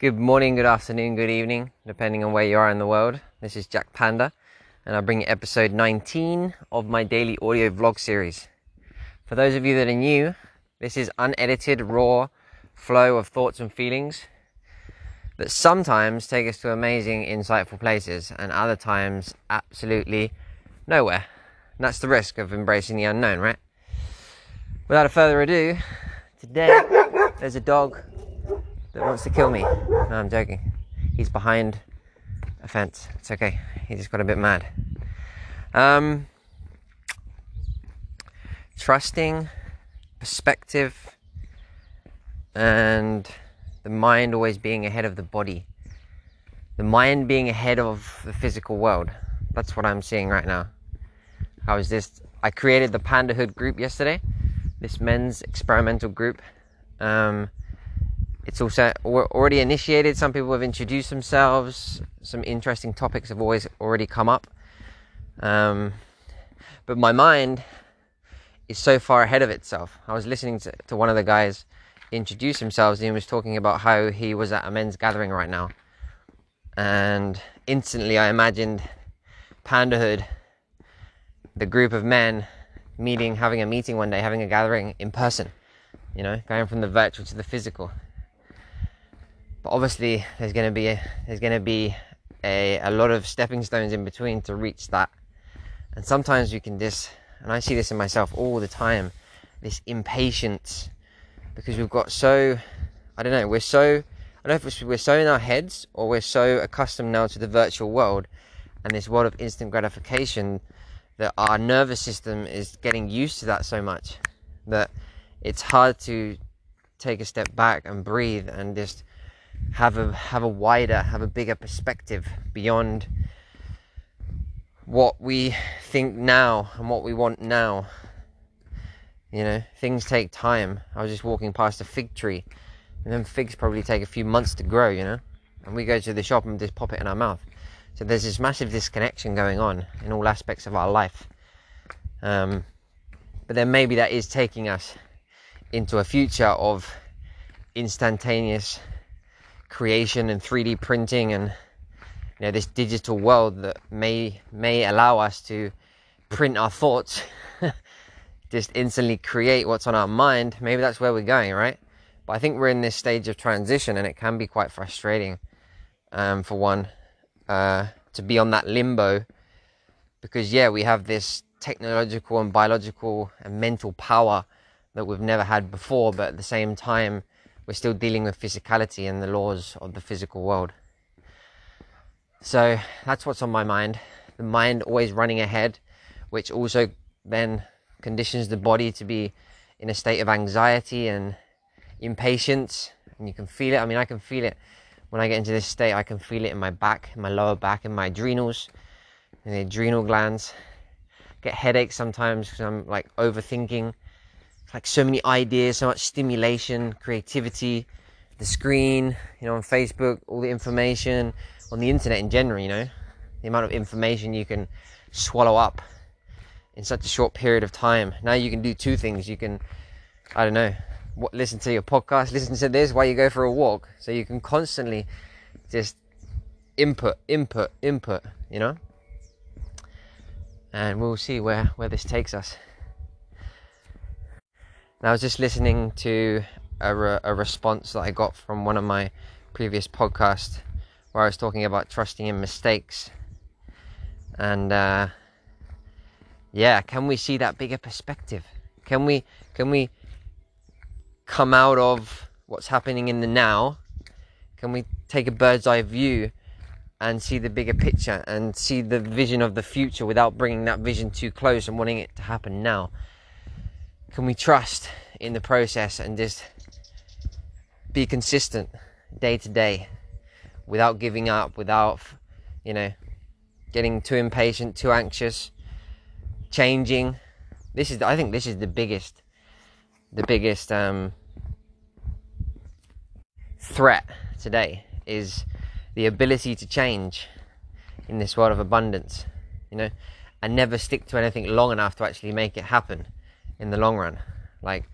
Good morning, good afternoon, good evening, depending on where you are in the world. This is Jack Panda, and I bring you episode 19 of my daily audio vlog series. For those of you that are new, this is unedited, raw flow of thoughts and feelings that sometimes take us to amazing, insightful places, and other times absolutely nowhere. And that's the risk of embracing the unknown, right? Without further ado, today there's a dog that wants to kill me. No, I'm joking. He's behind a fence. It's okay. He just got a bit mad. Um, trusting, perspective, and the mind always being ahead of the body. The mind being ahead of the physical world. That's what I'm seeing right now. I was just I created the Pandahood group yesterday, this men's experimental group. Um, it's also already initiated. Some people have introduced themselves. Some interesting topics have always already come up. Um, but my mind is so far ahead of itself. I was listening to, to one of the guys introduce himself and he was talking about how he was at a men's gathering right now. And instantly I imagined Pandahood, the group of men meeting, having a meeting one day, having a gathering in person, you know, going from the virtual to the physical. But obviously there's gonna be a, there's gonna be a, a lot of stepping stones in between to reach that. And sometimes you can just and I see this in myself all the time, this impatience because we've got so I don't know, we're so I don't know if we're so in our heads or we're so accustomed now to the virtual world and this world of instant gratification that our nervous system is getting used to that so much that it's hard to take a step back and breathe and just have a have a wider, have a bigger perspective beyond what we think now and what we want now you know, things take time. I was just walking past a fig tree, and then figs probably take a few months to grow, you know. And we go to the shop and just pop it in our mouth. So there's this massive disconnection going on in all aspects of our life. Um, but then maybe that is taking us into a future of instantaneous creation and 3D printing and you know this digital world that may may allow us to print our thoughts just instantly create what's on our mind, maybe that's where we're going, right? But I think we're in this stage of transition and it can be quite frustrating um, for one uh, to be on that limbo because, yeah, we have this technological and biological and mental power that we've never had before, but at the same time, we're still dealing with physicality and the laws of the physical world. So that's what's on my mind. The mind always running ahead, which also then conditions the body to be in a state of anxiety and impatience. And you can feel it. I mean, I can feel it when I get into this state. I can feel it in my back, in my lower back, in my adrenals, in the adrenal glands. Get headaches sometimes because I'm like overthinking. Like so many ideas, so much stimulation, creativity, the screen, you know, on Facebook, all the information, on the internet in general, you know, the amount of information you can swallow up in such a short period of time. Now you can do two things. You can, I don't know, listen to your podcast, listen to this while you go for a walk. So you can constantly just input, input, input, you know? And we'll see where, where this takes us. Now, I was just listening to a, re- a response that I got from one of my previous podcasts where I was talking about trusting in mistakes. And, uh, yeah, can we see that bigger perspective? Can we can we come out of what's happening in the now? Can we take a bird's eye view and see the bigger picture and see the vision of the future without bringing that vision too close and wanting it to happen now? Can we trust in the process and just be consistent day to day without giving up, without, you know, getting too impatient, too anxious, changing. This is, I think, this is the biggest, the biggest um, threat today is the ability to change in this world of abundance. You know, and never stick to anything long enough to actually make it happen in the long run. Like,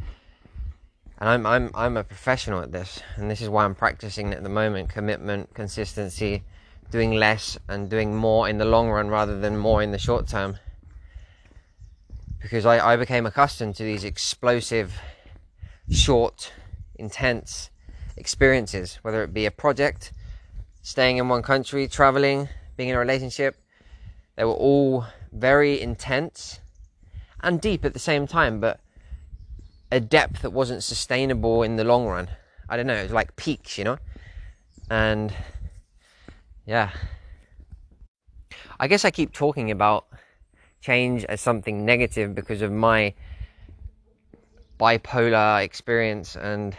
And I'm I'm I'm a professional at this, and this is why I'm practicing at the moment: commitment, consistency, doing less and doing more in the long run rather than more in the short term. Because I, I became accustomed to these explosive, short, intense experiences, whether it be a project, staying in one country, traveling, being in a relationship. They were all very intense and deep at the same time, but a depth that wasn't sustainable in the long run. I don't know, it was like peaks, you know? And yeah. I guess I keep talking about change as something negative because of my bipolar experience and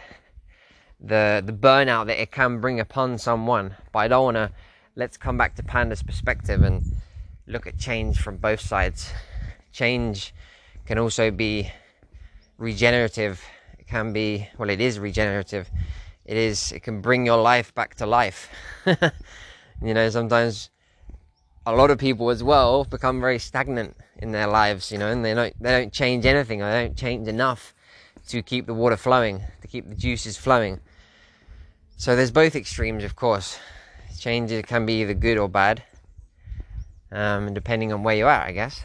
the the burnout that it can bring upon someone. But I don't want to. Let's come back to Panda's perspective and look at change from both sides. Change can also be regenerative. It can be well. It is regenerative. It is. It can bring your life back to life. you know, sometimes a lot of people as well become very stagnant in their lives. You know, and they don't they don't change anything. They don't change enough to keep the water flowing, to keep the juices flowing. So there's both extremes, of course. Changes can be either good or bad, um, depending on where you're I guess.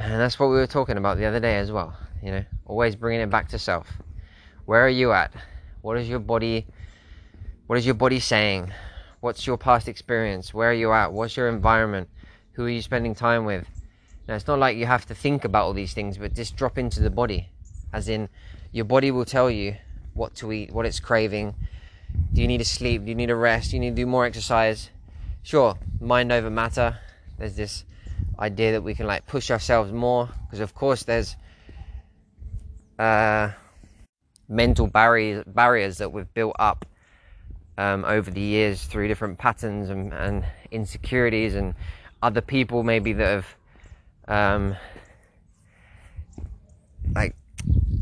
And that's what we were talking about the other day as well. You know, always bringing it back to self. Where are you at? What is your body? What is your body saying? What's your past experience? Where are you at? What's your environment? Who are you spending time with? Now, it's not like you have to think about all these things, but just drop into the body. As in, your body will tell you what to eat, what it's craving. Do you need to sleep? Do you need to rest? Do you need to do more exercise? Sure, mind over matter. There's this idea that we can like push ourselves more because, of course, there's uh, mental barriers barriers that we've built up um, over the years through different patterns and, and, insecurities and other people maybe that have um, like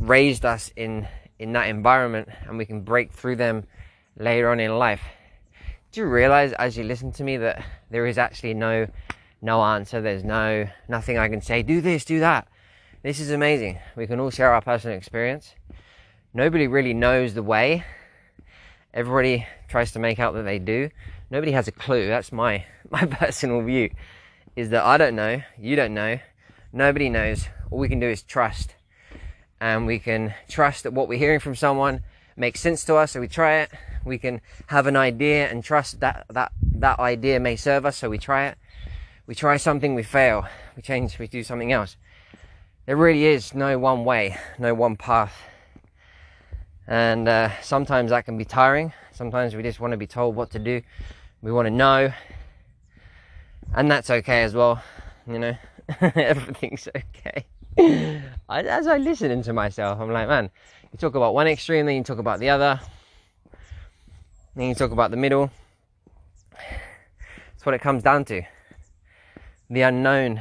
raised us in in that environment and we can break through them later on in life. Do you realize as you listen to me that there is actually no no answer, there's no nothing I can say, do this, do that. This is amazing. We can all share our personal experience. Nobody really knows the way. Everybody tries to make out that they do. Nobody has a clue. That's my my personal view. Is that I don't know, you don't know, nobody knows. All we can do is trust and we can trust that what we're hearing from someone makes sense to us so we try it we can have an idea and trust that that that idea may serve us so we try it we try something we fail. We change we do something else. There really is no one way no one path. And uh, sometimes that can be tiring. Sometimes we just want to be told what to do. We want to know. And that's okay as well you know. Everything's okay. As I listen to myself, I'm like, man, you talk about one extreme, then you talk about the other, then you talk about the middle. That's what it comes down to. The unknown,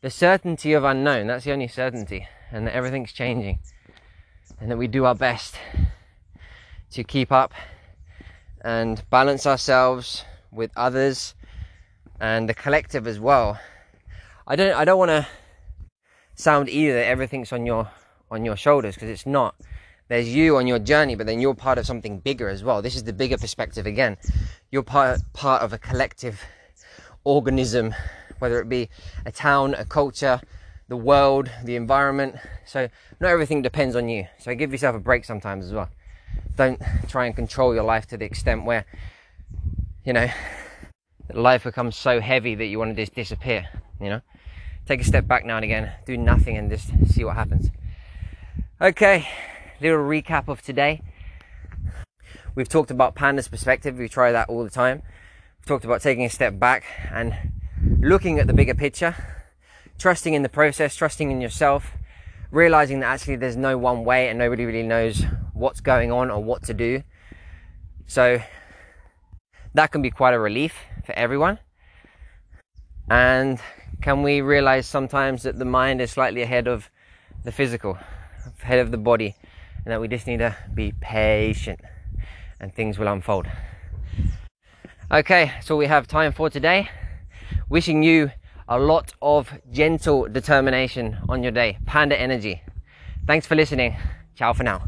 the certainty of unknown. That's the only certainty, and that everything's changing, and that we do our best to keep up and balance ourselves with others and the collective as well. I don't. I don't want to sound either that everything's on your on your shoulders because it's not there's you on your journey but then you're part of something bigger as well this is the bigger perspective again you're part part of a collective organism whether it be a town a culture the world the environment so not everything depends on you so give yourself a break sometimes as well don't try and control your life to the extent where you know life becomes so heavy that you want to just disappear you know take a step back now and again, do nothing and just see what happens. Okay, little recap of today. We've talked about panda's perspective, we try that all the time. We've talked about taking a step back and looking at the bigger picture, trusting in the process, trusting in yourself, realizing that actually there's no one way and nobody really knows what's going on or what to do. So that can be quite a relief for everyone. And can we realize sometimes that the mind is slightly ahead of the physical, ahead of the body, and that we just need to be patient and things will unfold. Okay, so we have time for today. Wishing you a lot of gentle determination on your day. Panda energy. Thanks for listening. Ciao for now.